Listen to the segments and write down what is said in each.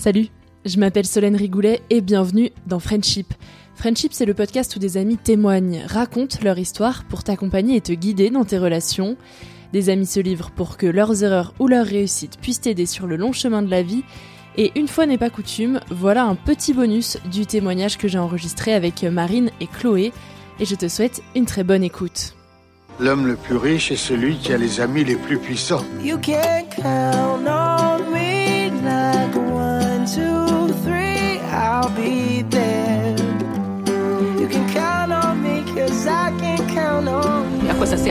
Salut, je m'appelle Solène Rigoulet et bienvenue dans Friendship. Friendship, c'est le podcast où des amis témoignent, racontent leur histoire pour t'accompagner et te guider dans tes relations. Des amis se livrent pour que leurs erreurs ou leurs réussites puissent t'aider sur le long chemin de la vie. Et une fois n'est pas coutume, voilà un petit bonus du témoignage que j'ai enregistré avec Marine et Chloé. Et je te souhaite une très bonne écoute. L'homme le plus riche est celui qui a les amis les plus puissants. You can count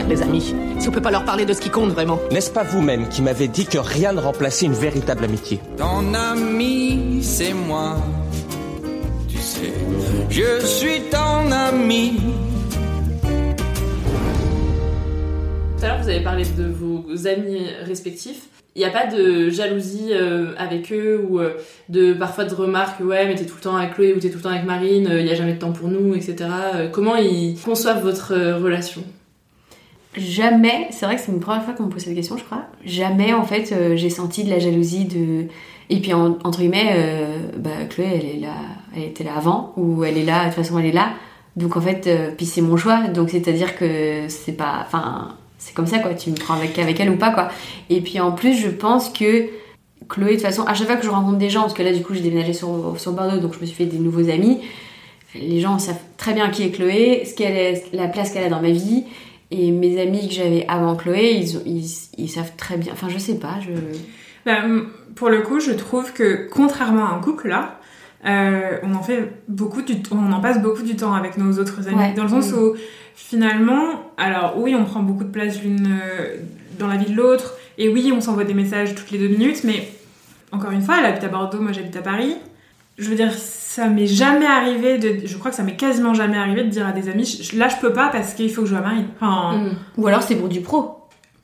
sert les amis Si on peut pas leur parler de ce qui compte vraiment N'est-ce pas vous-même qui m'avez dit que rien ne remplaçait une véritable amitié Ton ami, c'est moi. Tu sais, je suis ton ami. Tout à l'heure, vous avez parlé de vos amis respectifs. Il n'y a pas de jalousie euh, avec eux ou euh, de parfois de remarques, ouais, mais t'es tout le temps avec Chloé ou t'es tout le temps avec Marine, il n'y a jamais de temps pour nous, etc. Euh, comment ils conçoivent votre euh, relation? Jamais, c'est vrai que c'est une première fois qu'on me pose cette question, je crois. Jamais, en fait, euh, j'ai senti de la jalousie de. Et puis, en- entre guillemets, euh, bah, Chloé, elle est là, elle était là avant, ou elle est là, de toute façon, elle est là. Donc, en fait, euh, puis c'est mon choix, donc c'est-à-dire que c'est pas. Enfin, c'est comme ça, quoi. Tu me prends avec, avec elle ou pas, quoi. Et puis, en plus, je pense que Chloé, de toute façon, à chaque fois que je rencontre des gens, parce que là, du coup, j'ai déménagé sur, sur Bordeaux, donc je me suis fait des nouveaux amis. Les gens savent très bien qui est Chloé, ce qu'elle est, la place qu'elle a dans ma vie. Et mes amis que j'avais avant Chloé, ils, ils, ils savent très bien. Enfin, je sais pas, je. Bah, pour le coup, je trouve que contrairement à un couple là, euh, on en fait beaucoup du on en passe beaucoup du temps avec nos autres amis. Ouais. Dans le sens Mm. où finalement, alors oui, on prend beaucoup de place l'une euh, dans la vie de l'autre, et oui, on s'envoie des messages toutes les deux minutes, mais encore une fois, elle habite à Bordeaux, moi j'habite à Paris. Je veux dire, ça m'est jamais arrivé de, je crois que ça m'est quasiment jamais arrivé de dire à des amis, là je peux pas parce qu'il faut que je à Marine. Enfin, Mm. Ou alors c'est pour du pro.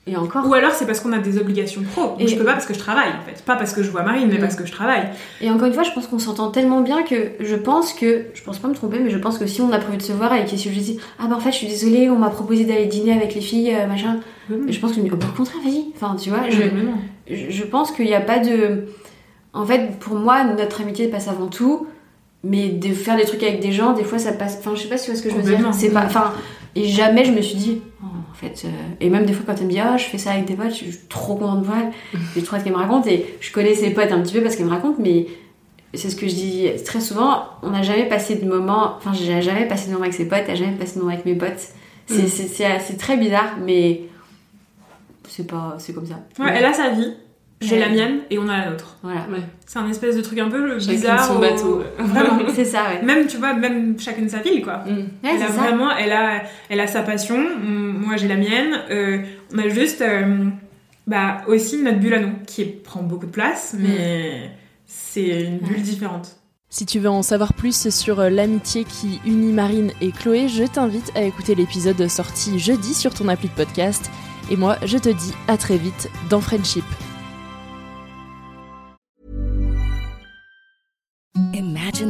Et encore. Ou alors c'est parce qu'on a des obligations pro. Donc Et- je peux pas parce que je travaille en fait. Pas parce que je vois Marine, mais Mm. parce que je travaille. Et encore une fois, je pense qu'on s'entend tellement bien que je pense que. Je pense pas me tromper, mais je pense que si on a prévu de se voir et que si je dis Ah bah en fait, je suis désolée, on m'a proposé d'aller dîner avec les filles, euh, machin. Je pense que. Au contraire, vas-y. Enfin, tu vois, je je pense qu'il n'y a pas de. En fait, pour moi, notre amitié passe avant tout. Mais de faire des trucs avec des gens, des fois ça passe. Enfin, je sais pas si tu vois ce que je veux dire. C'est pas. Enfin, et jamais je me suis dit. oh, en fait. euh, Et même des fois, quand elle me dit Ah, je fais ça avec des potes, je suis trop contente de voir. J'ai trop hâte qu'elle me raconte. Et je connais ses potes un petit peu parce qu'elle me raconte, mais c'est ce que je dis très souvent. On n'a jamais passé de moment. Enfin, j'ai jamais passé de moment avec ses potes, a jamais passé de moment avec mes potes. C'est Mm. très bizarre, mais c'est pas. C'est comme ça. Ouais, elle a sa vie. J'ai Ouais. la mienne et on a la nôtre. Voilà. C'est un espèce de truc un peu Chacune bizarre. son bateau. Vraiment. C'est ça, ouais. Même, tu vois, même chacune sa ville, quoi. Mm. Ouais, elle a ça. vraiment, elle a, elle a sa passion. mm, Moi, j'ai la mienne. euh, on a juste, euh, bah, aussi notre bulle à nous, qui prend beaucoup de place, Mm. mais c'est une bulle différente. Si tu veux en savoir plus sur euh, l'amitié qui unit Marine et Chloé, je t'invite à écouter l'épisode sorti jeudi sur ton appli de podcast. Et moi, je te dis à très vite dans Friendship.